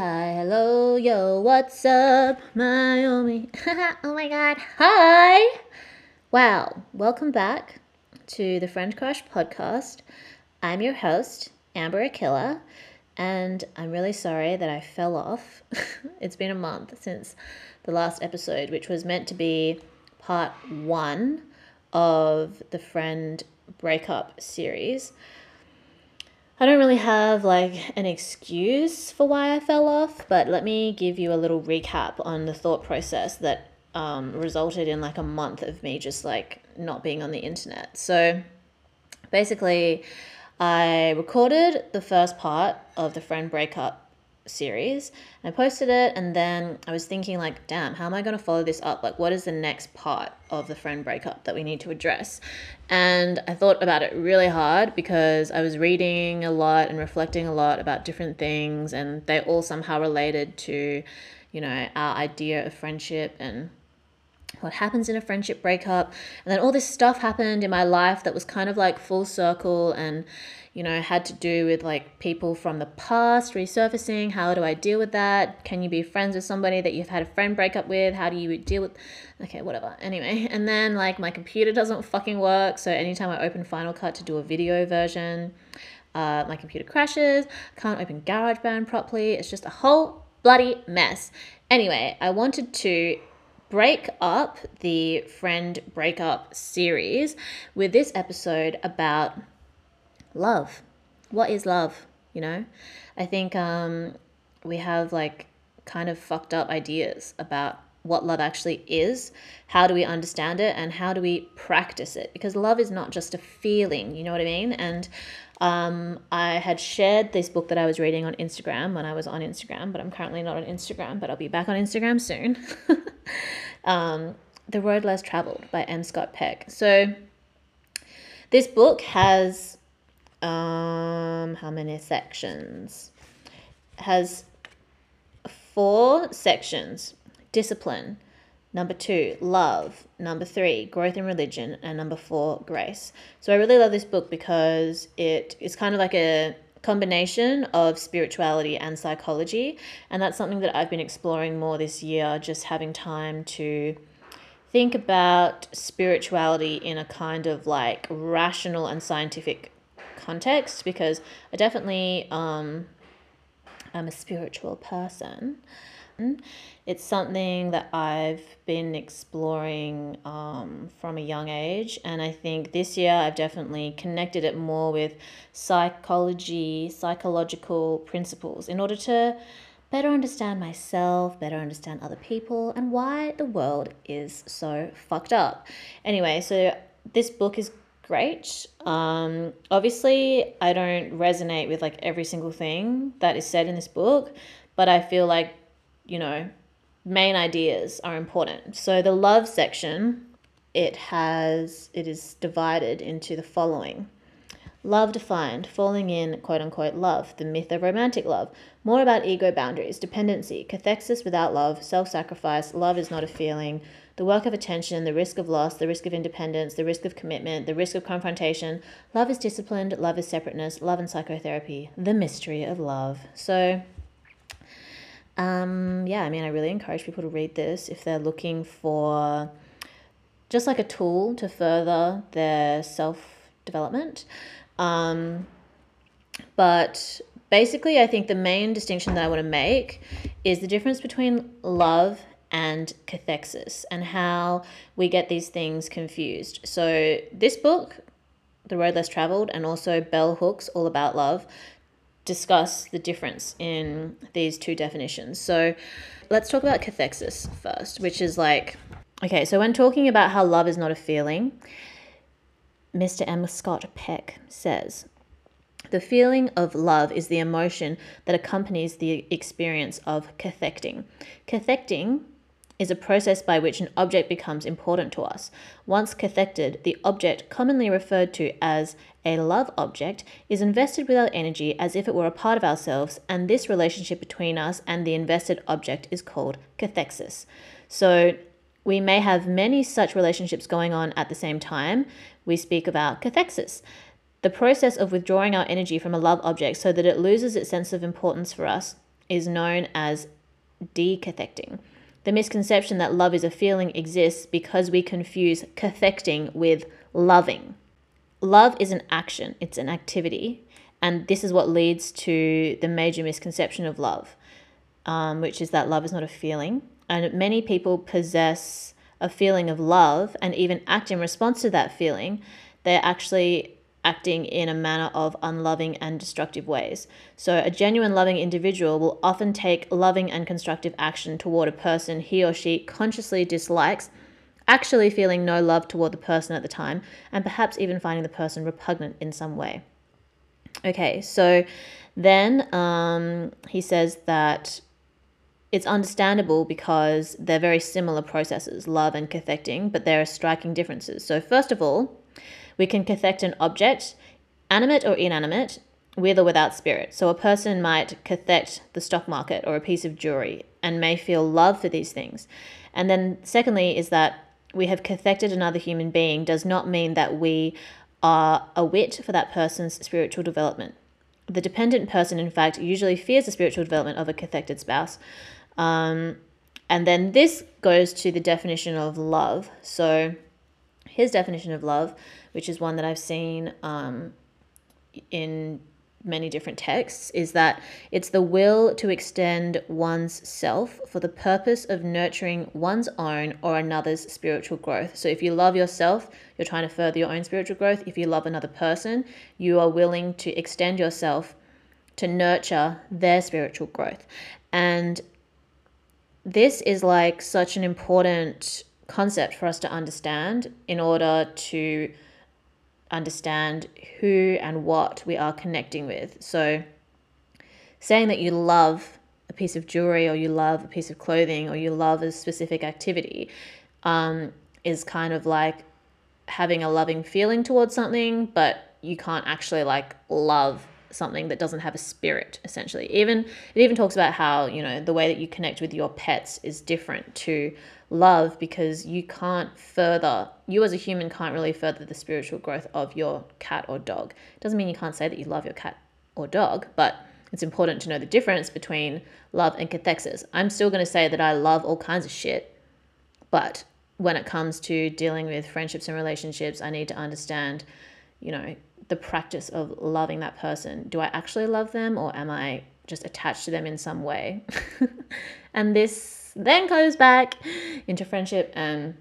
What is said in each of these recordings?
hi, hello, yo, what's up, Miami? oh my god, hi! Wow, welcome back to the Friend Crush podcast. I'm your host, Amber Akilla, and I'm really sorry that I fell off. it's been a month since the last episode, which was meant to be part one of the friend breakup series. I don't really have like an excuse for why I fell off, but let me give you a little recap on the thought process that um, resulted in like a month of me just like not being on the internet. So basically, I recorded the first part of the friend breakup series. And I posted it and then I was thinking like damn how am I going to follow this up? Like what is the next part of the friend breakup that we need to address? And I thought about it really hard because I was reading a lot and reflecting a lot about different things and they all somehow related to you know our idea of friendship and what happens in a friendship breakup and then all this stuff happened in my life that was kind of like full circle and you know, had to do with like people from the past resurfacing. How do I deal with that? Can you be friends with somebody that you've had a friend breakup with? How do you deal with okay, whatever. Anyway, and then like my computer doesn't fucking work. So anytime I open Final Cut to do a video version, uh, my computer crashes, can't open GarageBand properly. It's just a whole bloody mess. Anyway, I wanted to break up the friend breakup series with this episode about love. What is love? You know, I think um, we have like kind of fucked up ideas about what love actually is, how do we understand it, and how do we practice it? Because love is not just a feeling, you know what I mean? And um, I had shared this book that I was reading on Instagram when I was on Instagram, but I'm currently not on Instagram, but I'll be back on Instagram soon. um, the Road Less Traveled by M. Scott Peck. So, this book has um, how many sections? Has four sections discipline, number two, love, number three, growth in religion, and number four, grace. So I really love this book because it is kind of like a combination of spirituality and psychology. And that's something that I've been exploring more this year, just having time to think about spirituality in a kind of like rational and scientific context because I definitely um, am a spiritual person. It's something that I've been exploring um, from a young age, and I think this year I've definitely connected it more with psychology, psychological principles in order to better understand myself, better understand other people, and why the world is so fucked up. Anyway, so this book is great. Um, obviously, I don't resonate with like every single thing that is said in this book, but I feel like, you know, main ideas are important. So the love section, it has it is divided into the following. Love defined, falling in quote unquote love, the myth of romantic love. More about ego boundaries, dependency, cathexis without love, self sacrifice, love is not a feeling, the work of attention, the risk of loss, the risk of independence, the risk of commitment, the risk of confrontation. Love is disciplined, love is separateness, love and psychotherapy, the mystery of love. So, um, yeah, I mean, I really encourage people to read this if they're looking for just like a tool to further their self development. Um, but basically, I think the main distinction that I want to make is the difference between love and cathexis and how we get these things confused. So, this book, The Road Less Traveled, and also Bell Hooks, All About Love, discuss the difference in these two definitions. So, let's talk about cathexis first, which is like, okay, so when talking about how love is not a feeling, Mr. M. Scott Peck says, the feeling of love is the emotion that accompanies the experience of cathecting. Cathecting is a process by which an object becomes important to us. Once cathected, the object, commonly referred to as a love object, is invested with our energy as if it were a part of ourselves, and this relationship between us and the invested object is called cathexis. So, we may have many such relationships going on at the same time. We speak about cathexis, the process of withdrawing our energy from a love object so that it loses its sense of importance for us is known as decathecting. The misconception that love is a feeling exists because we confuse cathecting with loving. Love is an action, it's an activity, and this is what leads to the major misconception of love, um, which is that love is not a feeling. And many people possess a feeling of love and even act in response to that feeling. They're actually acting in a manner of unloving and destructive ways. So, a genuine loving individual will often take loving and constructive action toward a person he or she consciously dislikes, actually feeling no love toward the person at the time, and perhaps even finding the person repugnant in some way. Okay, so then um, he says that it's understandable because they're very similar processes, love and cathecting, but there are striking differences. So, first of all, we can cathect an object, animate or inanimate, with or without spirit. So a person might cathect the stock market or a piece of jewelry and may feel love for these things. And then, secondly, is that we have cathected another human being does not mean that we are a whit for that person's spiritual development. The dependent person, in fact, usually fears the spiritual development of a cathected spouse. Um, and then this goes to the definition of love. So, his definition of love which is one that I've seen um, in many different texts, is that it's the will to extend one's self for the purpose of nurturing one's own or another's spiritual growth. So if you love yourself, you're trying to further your own spiritual growth. If you love another person, you are willing to extend yourself to nurture their spiritual growth. And this is like such an important concept for us to understand in order to understand who and what we are connecting with. So, saying that you love a piece of jewelry or you love a piece of clothing or you love a specific activity um, is kind of like having a loving feeling towards something, but you can't actually like love something that doesn't have a spirit essentially. Even it even talks about how you know the way that you connect with your pets is different to love because you can't further you as a human can't really further the spiritual growth of your cat or dog. It doesn't mean you can't say that you love your cat or dog but it's important to know the difference between love and cathexis i'm still going to say that i love all kinds of shit but when it comes to dealing with friendships and relationships i need to understand you know the practice of loving that person. Do I actually love them or am I just attached to them in some way? and this then goes back into friendship and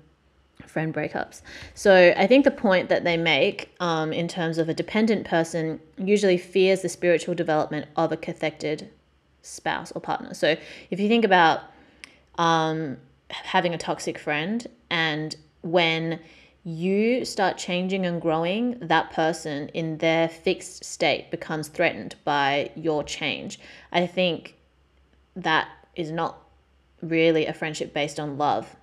friend breakups. So I think the point that they make um, in terms of a dependent person usually fears the spiritual development of a cathected spouse or partner. So if you think about um, having a toxic friend and when you start changing and growing, that person in their fixed state becomes threatened by your change. I think that is not really a friendship based on love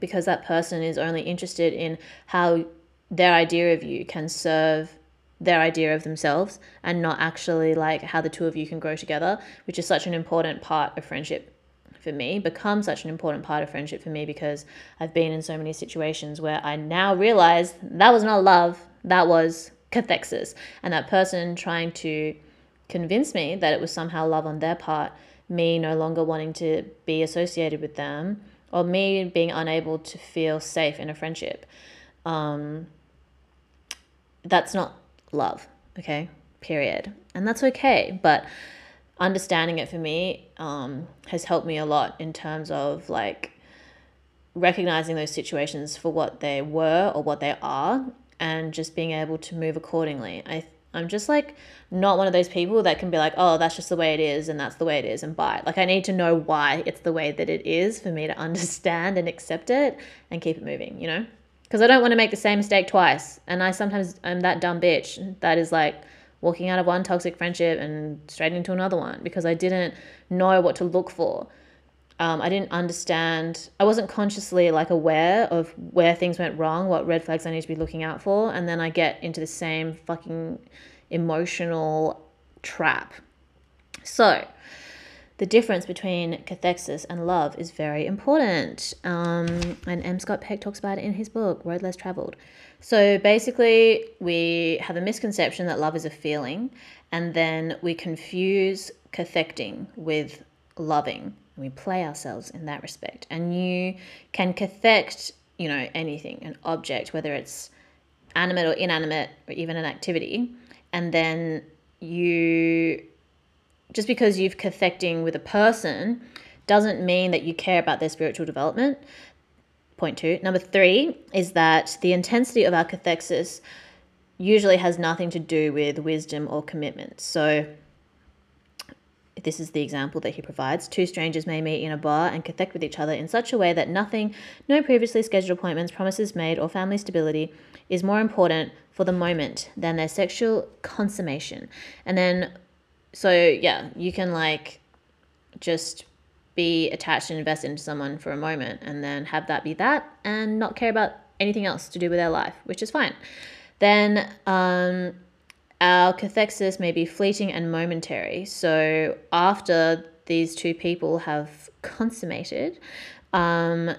because that person is only interested in how their idea of you can serve their idea of themselves and not actually like how the two of you can grow together, which is such an important part of friendship for me, become such an important part of friendship for me because I've been in so many situations where I now realize that was not love, that was cathexis. And that person trying to convince me that it was somehow love on their part, me no longer wanting to be associated with them, or me being unable to feel safe in a friendship. Um, that's not love, okay? Period. And that's okay. But understanding it for me um, has helped me a lot in terms of like recognizing those situations for what they were or what they are and just being able to move accordingly. I I'm just like not one of those people that can be like, oh, that's just the way it is and that's the way it is and buy it. Like I need to know why it's the way that it is for me to understand and accept it and keep it moving, you know? Because I don't want to make the same mistake twice. And I sometimes I'm that dumb bitch that is like walking out of one toxic friendship and straight into another one because I didn't know what to look for. Um, I didn't understand, I wasn't consciously like aware of where things went wrong, what red flags I need to be looking out for. And then I get into the same fucking emotional trap. So, the difference between cathexis and love is very important. Um, and M. Scott Peck talks about it in his book, Road Less Traveled. So basically, we have a misconception that love is a feeling, and then we confuse cathecting with loving. We play ourselves in that respect. And you can cathect, you know, anything, an object, whether it's animate or inanimate, or even an activity, and then you just because you've cathecting with a person doesn't mean that you care about their spiritual development. Point two. Number three is that the intensity of our cathexis usually has nothing to do with wisdom or commitment. So, this is the example that he provides. Two strangers may meet in a bar and cathect with each other in such a way that nothing, no previously scheduled appointments, promises made, or family stability is more important for the moment than their sexual consummation. And then so yeah, you can like just be attached and invest into someone for a moment and then have that be that and not care about anything else to do with their life, which is fine. Then um, our cathexis may be fleeting and momentary. So after these two people have consummated, um,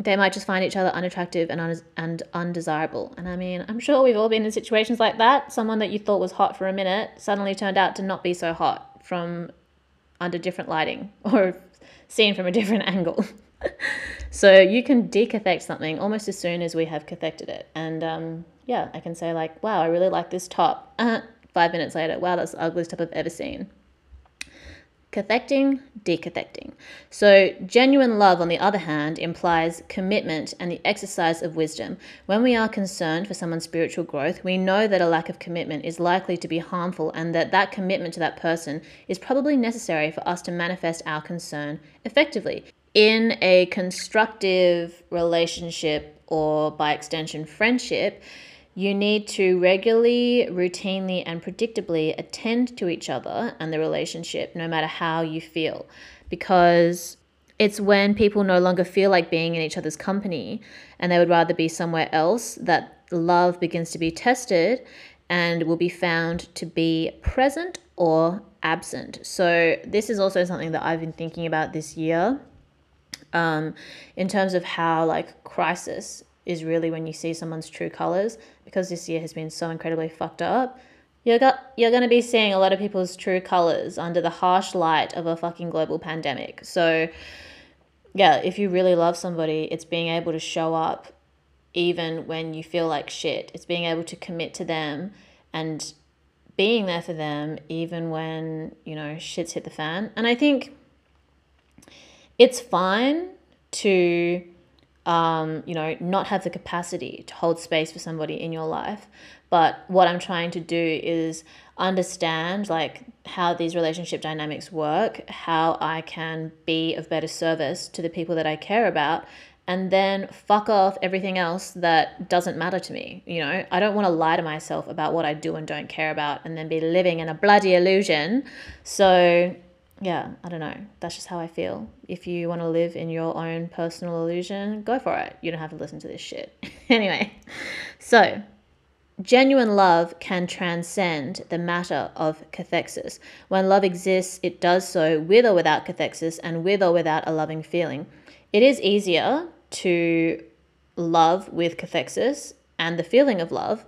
they might just find each other unattractive and, un- and undesirable. And I mean, I'm sure we've all been in situations like that. Someone that you thought was hot for a minute suddenly turned out to not be so hot from under different lighting or seen from a different angle. so you can decathect something almost as soon as we have cathected it. And um, yeah, I can say, like, wow, I really like this top. Uh, five minutes later, wow, that's the ugliest top I've ever seen cathecting, decathecting. So, genuine love, on the other hand, implies commitment and the exercise of wisdom. When we are concerned for someone's spiritual growth, we know that a lack of commitment is likely to be harmful and that that commitment to that person is probably necessary for us to manifest our concern effectively. In a constructive relationship or by extension friendship, you need to regularly, routinely, and predictably attend to each other and the relationship, no matter how you feel. Because it's when people no longer feel like being in each other's company and they would rather be somewhere else that love begins to be tested and will be found to be present or absent. So, this is also something that I've been thinking about this year um, in terms of how, like, crisis is really when you see someone's true colors because this year has been so incredibly fucked up. You're got you're going to be seeing a lot of people's true colors under the harsh light of a fucking global pandemic. So yeah, if you really love somebody, it's being able to show up even when you feel like shit. It's being able to commit to them and being there for them even when, you know, shit's hit the fan. And I think it's fine to um, you know, not have the capacity to hold space for somebody in your life. But what I'm trying to do is understand like how these relationship dynamics work, how I can be of better service to the people that I care about, and then fuck off everything else that doesn't matter to me. You know, I don't want to lie to myself about what I do and don't care about and then be living in a bloody illusion. So yeah, I don't know. That's just how I feel. If you want to live in your own personal illusion, go for it. You don't have to listen to this shit. anyway, so genuine love can transcend the matter of cathexis. When love exists, it does so with or without cathexis and with or without a loving feeling. It is easier to love with cathexis and the feeling of love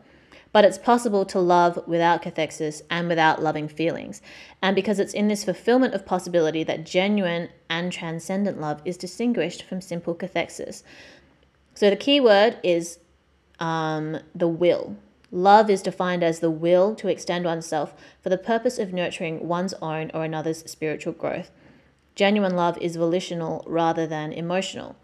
but it's possible to love without cathexis and without loving feelings. And because it's in this fulfillment of possibility that genuine and transcendent love is distinguished from simple cathexis. So the key word is um, the will. Love is defined as the will to extend oneself for the purpose of nurturing one's own or another's spiritual growth. Genuine love is volitional rather than emotional.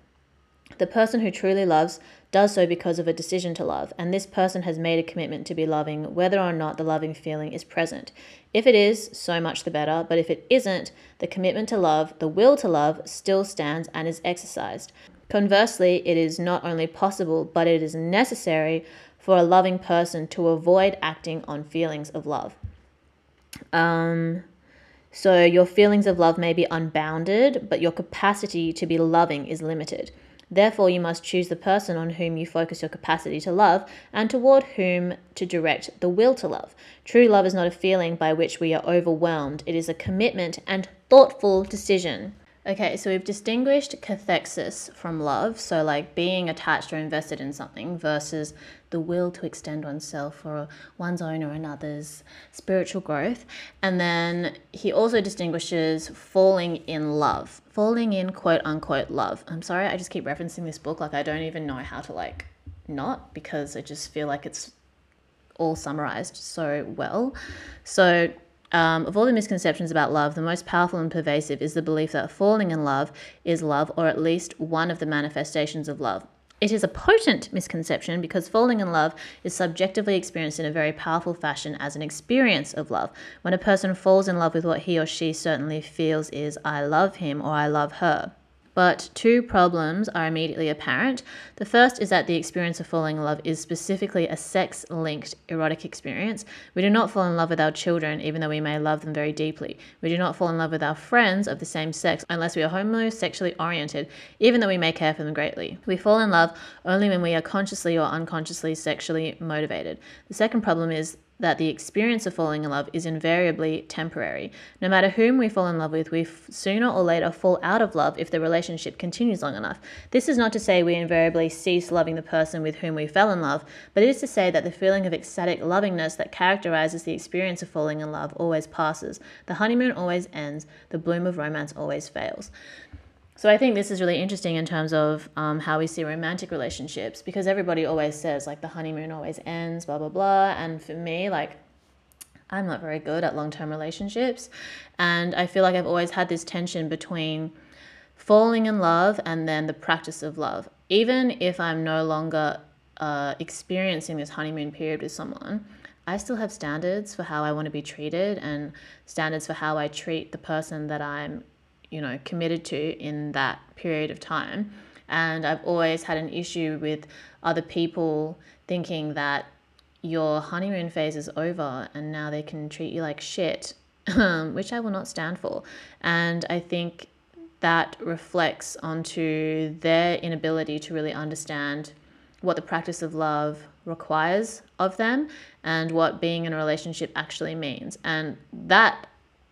The person who truly loves does so because of a decision to love, and this person has made a commitment to be loving, whether or not the loving feeling is present. If it is, so much the better, but if it isn't, the commitment to love, the will to love, still stands and is exercised. Conversely, it is not only possible, but it is necessary for a loving person to avoid acting on feelings of love. Um, so, your feelings of love may be unbounded, but your capacity to be loving is limited. Therefore, you must choose the person on whom you focus your capacity to love and toward whom to direct the will to love. True love is not a feeling by which we are overwhelmed, it is a commitment and thoughtful decision. Okay, so we've distinguished cathexis from love, so like being attached or invested in something, versus the will to extend oneself for one's own or another's spiritual growth. And then he also distinguishes falling in love, falling in quote unquote love. I'm sorry, I just keep referencing this book like I don't even know how to like not because I just feel like it's all summarized so well. So um, of all the misconceptions about love, the most powerful and pervasive is the belief that falling in love is love, or at least one of the manifestations of love. It is a potent misconception because falling in love is subjectively experienced in a very powerful fashion as an experience of love. When a person falls in love with what he or she certainly feels is, I love him or I love her. But two problems are immediately apparent. The first is that the experience of falling in love is specifically a sex linked erotic experience. We do not fall in love with our children, even though we may love them very deeply. We do not fall in love with our friends of the same sex unless we are homosexually oriented, even though we may care for them greatly. We fall in love only when we are consciously or unconsciously sexually motivated. The second problem is that the experience of falling in love is invariably temporary. No matter whom we fall in love with, we sooner or later fall out of love if the relationship continues long enough. This is not to say we invariably cease loving the person with whom we fell in love, but it is to say that the feeling of ecstatic lovingness that characterizes the experience of falling in love always passes. The honeymoon always ends, the bloom of romance always fails. So I think this is really interesting in terms of um, how we see romantic relationships because everybody always says like the honeymoon always ends, blah blah blah. And for me, like I'm not very good at long term relationships, and I feel like I've always had this tension between falling in love and then the practice of love. Even if I'm no longer uh, experiencing this honeymoon period with someone, I still have standards for how I want to be treated and standards for how I treat the person that I'm you know committed to in that period of time. And i've always had an issue with other people thinking that your honeymoon phase is over and now they can treat you like shit um, which i will not stand for. And i think that reflects onto their inability to really understand what the practice of love requires of them and what being in a relationship actually means. And that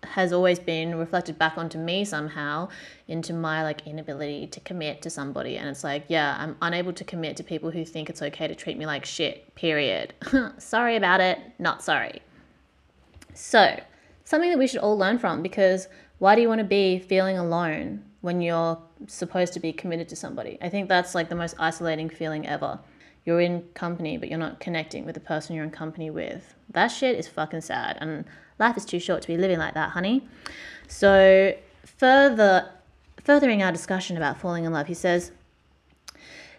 has always been reflected back onto me somehow into my like inability to commit to somebody. And it's like yeah i'm unable to commit to people who think it's okay to treat me like shit period. Sorry about it not sorry. So something that we should all learn from because why do you want to be feeling alone when you're supposed to be committed to somebody? I think that's like the most isolating feeling ever. You're in company but you're not connecting with the person you're in company with. That shit is fucking sad and Life is too short to be living like that, honey. So, further furthering our discussion about falling in love, he says,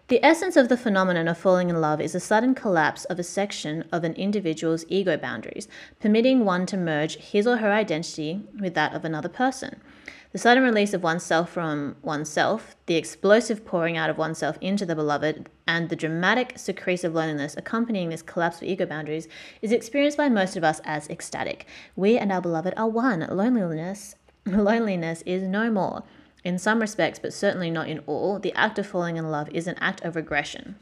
the essence of the phenomenon of falling in love is a sudden collapse of a section of an individual's ego boundaries, permitting one to merge his or her identity with that of another person. The sudden release of oneself from oneself, the explosive pouring out of oneself into the beloved, and the dramatic secretive loneliness accompanying this collapse of ego boundaries is experienced by most of us as ecstatic. We and our beloved are one. Loneliness, loneliness is no more. In some respects, but certainly not in all, the act of falling in love is an act of regression.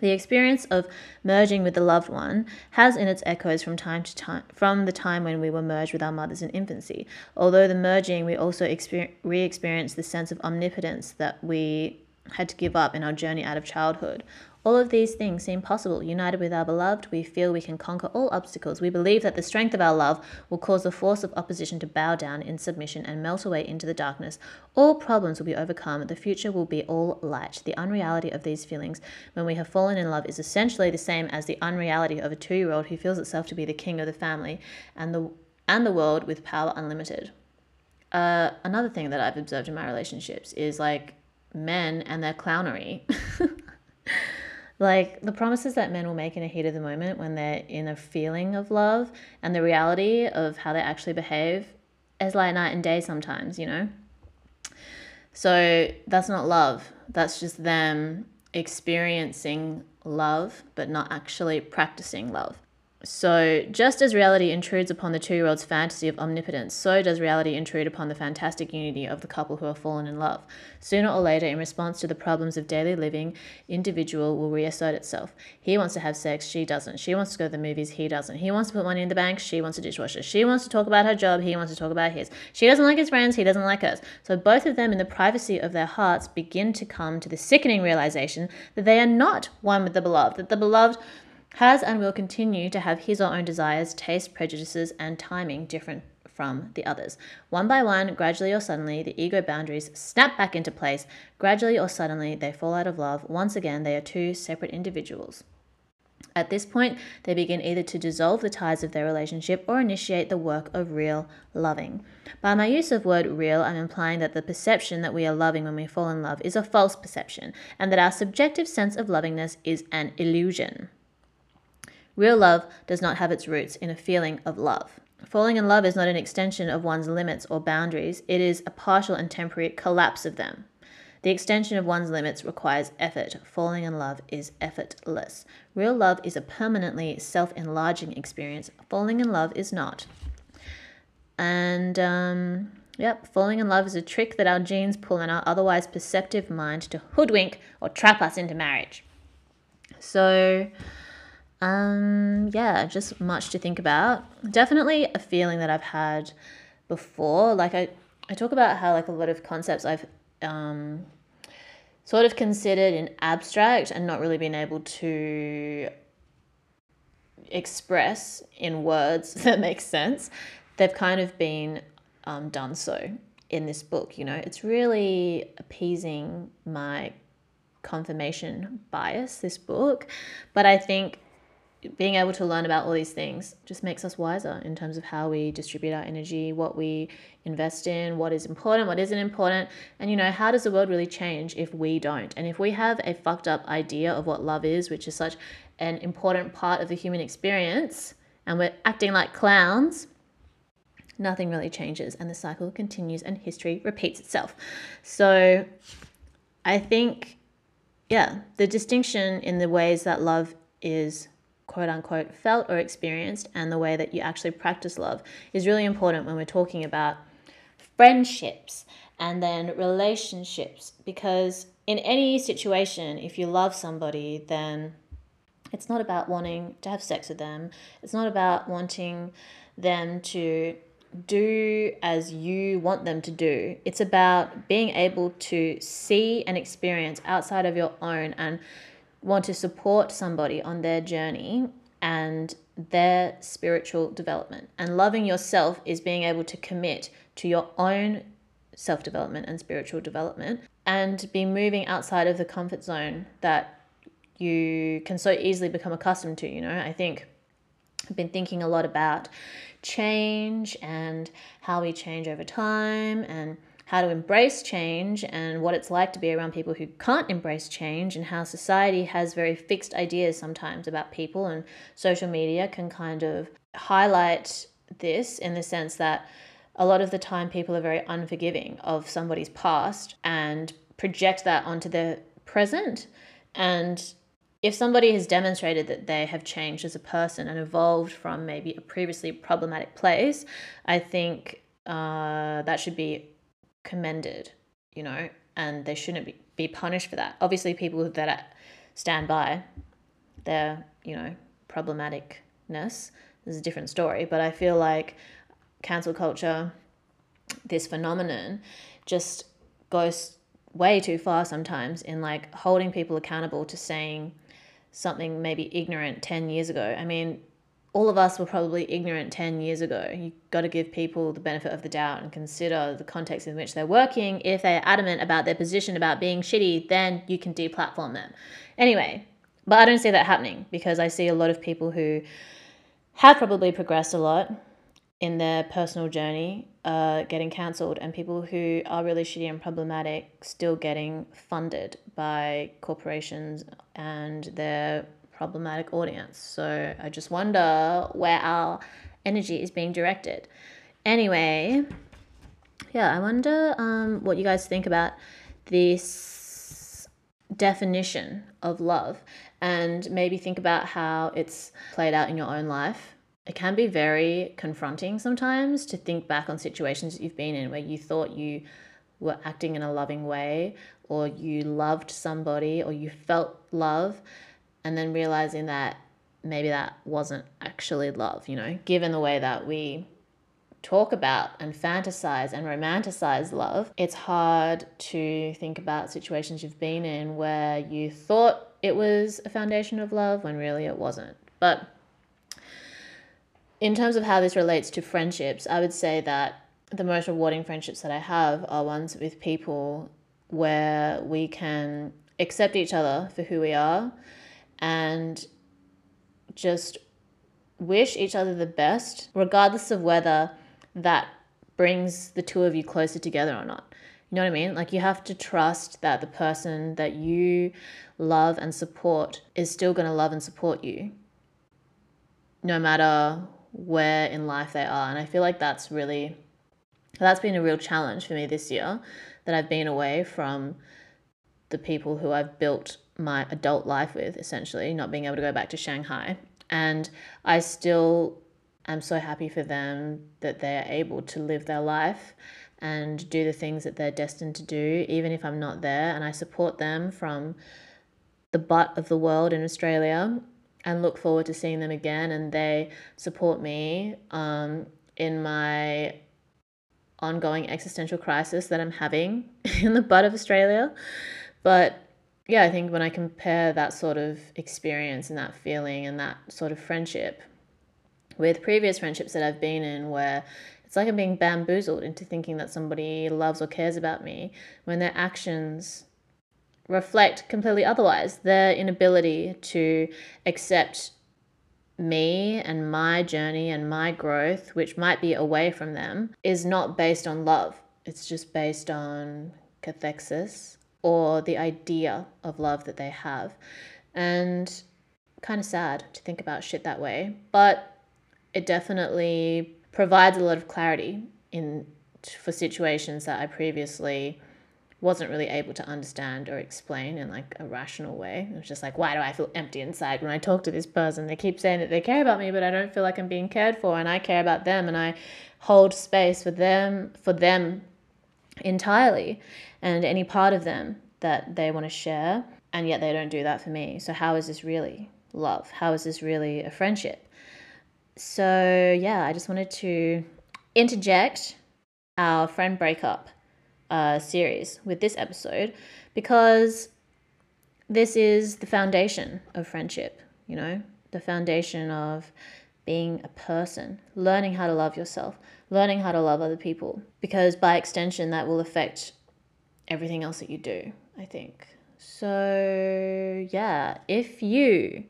The experience of merging with the loved one has in its echoes from time to time from the time when we were merged with our mothers in infancy. Although the merging, we also re-experience the sense of omnipotence that we had to give up in our journey out of childhood. All of these things seem possible. United with our beloved, we feel we can conquer all obstacles. We believe that the strength of our love will cause the force of opposition to bow down in submission and melt away into the darkness. All problems will be overcome. The future will be all light. The unreality of these feelings when we have fallen in love is essentially the same as the unreality of a two year old who feels itself to be the king of the family and the, and the world with power unlimited. Uh, another thing that I've observed in my relationships is like men and their clownery. like the promises that men will make in a heat of the moment when they're in a feeling of love and the reality of how they actually behave is like night and day sometimes, you know? So that's not love. That's just them experiencing love, but not actually practicing love. So, just as reality intrudes upon the two year old's fantasy of omnipotence, so does reality intrude upon the fantastic unity of the couple who have fallen in love. Sooner or later, in response to the problems of daily living, individual will reassert itself. He wants to have sex, she doesn't. She wants to go to the movies, he doesn't. He wants to put money in the bank, she wants a dishwasher. She wants to talk about her job, he wants to talk about his. She doesn't like his friends, he doesn't like hers. So, both of them, in the privacy of their hearts, begin to come to the sickening realization that they are not one with the beloved, that the beloved has and will continue to have his or own desires, tastes, prejudices, and timing different from the others. One by one, gradually or suddenly, the ego boundaries snap back into place. Gradually or suddenly, they fall out of love. Once again, they are two separate individuals. At this point, they begin either to dissolve the ties of their relationship or initiate the work of real loving. By my use of word real, I'm implying that the perception that we are loving when we fall in love is a false perception, and that our subjective sense of lovingness is an illusion. Real love does not have its roots in a feeling of love. Falling in love is not an extension of one's limits or boundaries, it is a partial and temporary collapse of them. The extension of one's limits requires effort. Falling in love is effortless. Real love is a permanently self enlarging experience. Falling in love is not. And, um, yep, falling in love is a trick that our genes pull in our otherwise perceptive mind to hoodwink or trap us into marriage. So, um, yeah, just much to think about. Definitely a feeling that I've had before. Like I, I talk about how like a lot of concepts I've um, sort of considered in abstract and not really been able to express in words that make sense. They've kind of been um, done so in this book. You know, it's really appeasing my confirmation bias. This book, but I think being able to learn about all these things just makes us wiser in terms of how we distribute our energy, what we invest in, what is important, what isn't important, and you know, how does the world really change if we don't? And if we have a fucked up idea of what love is, which is such an important part of the human experience, and we're acting like clowns, nothing really changes and the cycle continues and history repeats itself. So I think, yeah, the distinction in the ways that love is quote unquote felt or experienced and the way that you actually practice love is really important when we're talking about friendships and then relationships because in any situation if you love somebody then it's not about wanting to have sex with them it's not about wanting them to do as you want them to do. It's about being able to see and experience outside of your own and want to support somebody on their journey and their spiritual development. And loving yourself is being able to commit to your own self development and spiritual development and be moving outside of the comfort zone that you can so easily become accustomed to. You know, I think I've been thinking a lot about change and how we change over time and how to embrace change and what it's like to be around people who can't embrace change and how society has very fixed ideas sometimes about people. And social media can kind of highlight this in the sense that a lot of the time people are very unforgiving of somebody's past and project that onto their present. And if somebody has demonstrated that they have changed as a person and evolved from maybe a previously problematic place, I think uh, that should be commended, you know, and they shouldn't be, be punished for that. Obviously, people that stand by their, you know, problematicness is a different story, but I feel like cancel culture, this phenomenon, just goes way too far sometimes in like holding people accountable to saying something maybe ignorant 10 years ago. I mean, all of us were probably ignorant 10 years ago. You've got to give people the benefit of the doubt and consider the context in which they're working. If they're adamant about their position about being shitty, then you can deplatform them. Anyway, but I don't see that happening because I see a lot of people who have probably progressed a lot in their personal journey uh, getting cancelled and people who are really shitty and problematic still getting funded by corporations and their problematic audience. So I just wonder where our energy is being directed. Anyway, yeah, I wonder um, what you guys think about this definition of love and maybe think about how it's played out in your own life. It can be very confronting sometimes to think back on situations that you've been in where you thought you were acting in a loving way or you loved somebody or you felt love and then realizing that maybe that wasn't actually love, you know, given the way that we talk about and fantasize and romanticize love, it's hard to think about situations you've been in where you thought it was a foundation of love when really it wasn't. But in terms of how this relates to friendships, I would say that the most rewarding friendships that I have are ones with people where we can accept each other for who we are and just wish each other the best, regardless of whether that brings the two of you closer together or not. You know what I mean? Like you have to trust that the person that you love and support is still going to love and support you no matter where in life they are. And I feel like that's really that's been a real challenge for me this year that I've been away from the people who I've built my adult life with essentially, not being able to go back to Shanghai. And I still am so happy for them that they're able to live their life and do the things that they're destined to do, even if I'm not there. And I support them from the butt of the world in Australia and look forward to seeing them again. And they support me um, in my ongoing existential crisis that I'm having in the butt of Australia. But yeah, I think when I compare that sort of experience and that feeling and that sort of friendship with previous friendships that I've been in where it's like I'm being bamboozled into thinking that somebody loves or cares about me when their actions reflect completely otherwise. Their inability to accept me and my journey and my growth, which might be away from them, is not based on love. It's just based on cathexis or the idea of love that they have. And kind of sad to think about shit that way. But it definitely provides a lot of clarity in for situations that I previously wasn't really able to understand or explain in like a rational way. It was just like, why do I feel empty inside when I talk to this person? They keep saying that they care about me, but I don't feel like I'm being cared for and I care about them and I hold space for them for them entirely and any part of them that they want to share and yet they don't do that for me. So how is this really love? How is this really a friendship? so yeah, I just wanted to interject our friend breakup uh, series with this episode because this is the foundation of friendship, you know, the foundation of being a person, learning how to love yourself, learning how to love other people, because by extension, that will affect everything else that you do, I think. So, yeah, if you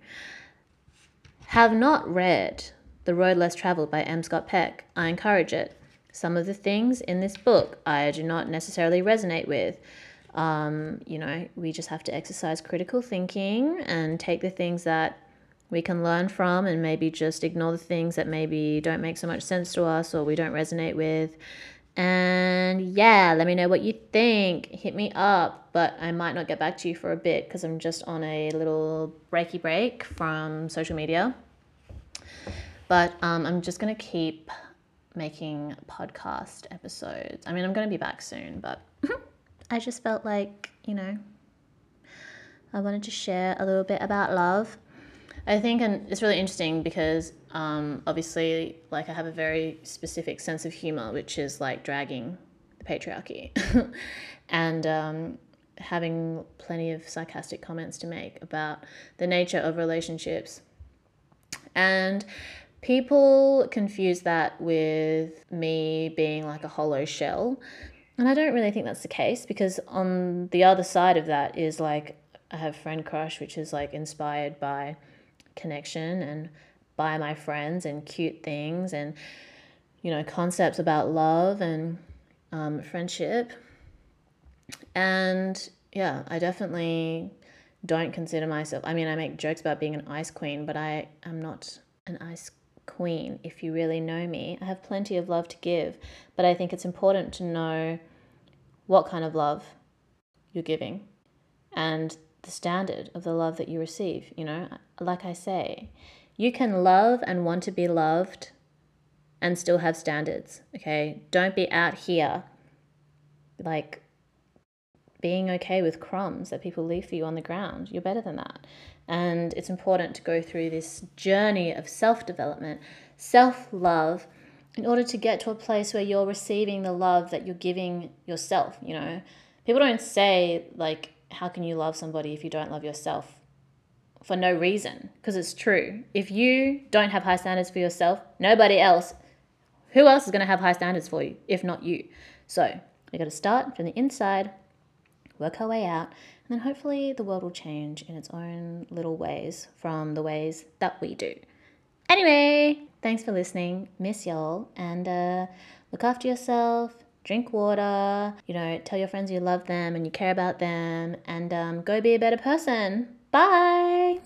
have not read the Road Less Traveled by M. Scott Peck. I encourage it. Some of the things in this book I do not necessarily resonate with. Um, you know, we just have to exercise critical thinking and take the things that we can learn from and maybe just ignore the things that maybe don't make so much sense to us or we don't resonate with. And yeah, let me know what you think. Hit me up, but I might not get back to you for a bit because I'm just on a little breaky break from social media. But um, I'm just going to keep making podcast episodes. I mean, I'm going to be back soon, but I just felt like, you know, I wanted to share a little bit about love. I think, and it's really interesting because um, obviously, like, I have a very specific sense of humor, which is like dragging the patriarchy and um, having plenty of sarcastic comments to make about the nature of relationships. And people confuse that with me being like a hollow shell. And I don't really think that's the case because on the other side of that is like I have friend crush, which is like inspired by connection and by my friends and cute things and you know concepts about love and um, friendship. And yeah, I definitely don't consider myself. I mean, I make jokes about being an ice queen, but I am not an ice queen if you really know me. I have plenty of love to give, but I think it's important to know what kind of love you're giving and the standard of the love that you receive. You know, like I say, you can love and want to be loved and still have standards. Okay. Don't be out here like being okay with crumbs that people leave for you on the ground. You're better than that. And it's important to go through this journey of self development, self love, in order to get to a place where you're receiving the love that you're giving yourself. You know, people don't say, like, how can you love somebody if you don't love yourself? For no reason, because it's true. If you don't have high standards for yourself, nobody else, who else is going to have high standards for you if not you? So, we got to start from the inside, work our way out, and then hopefully the world will change in its own little ways from the ways that we do. Anyway, thanks for listening. Miss y'all, and uh, look after yourself. Drink water. You know, tell your friends you love them and you care about them, and um, go be a better person. Bye.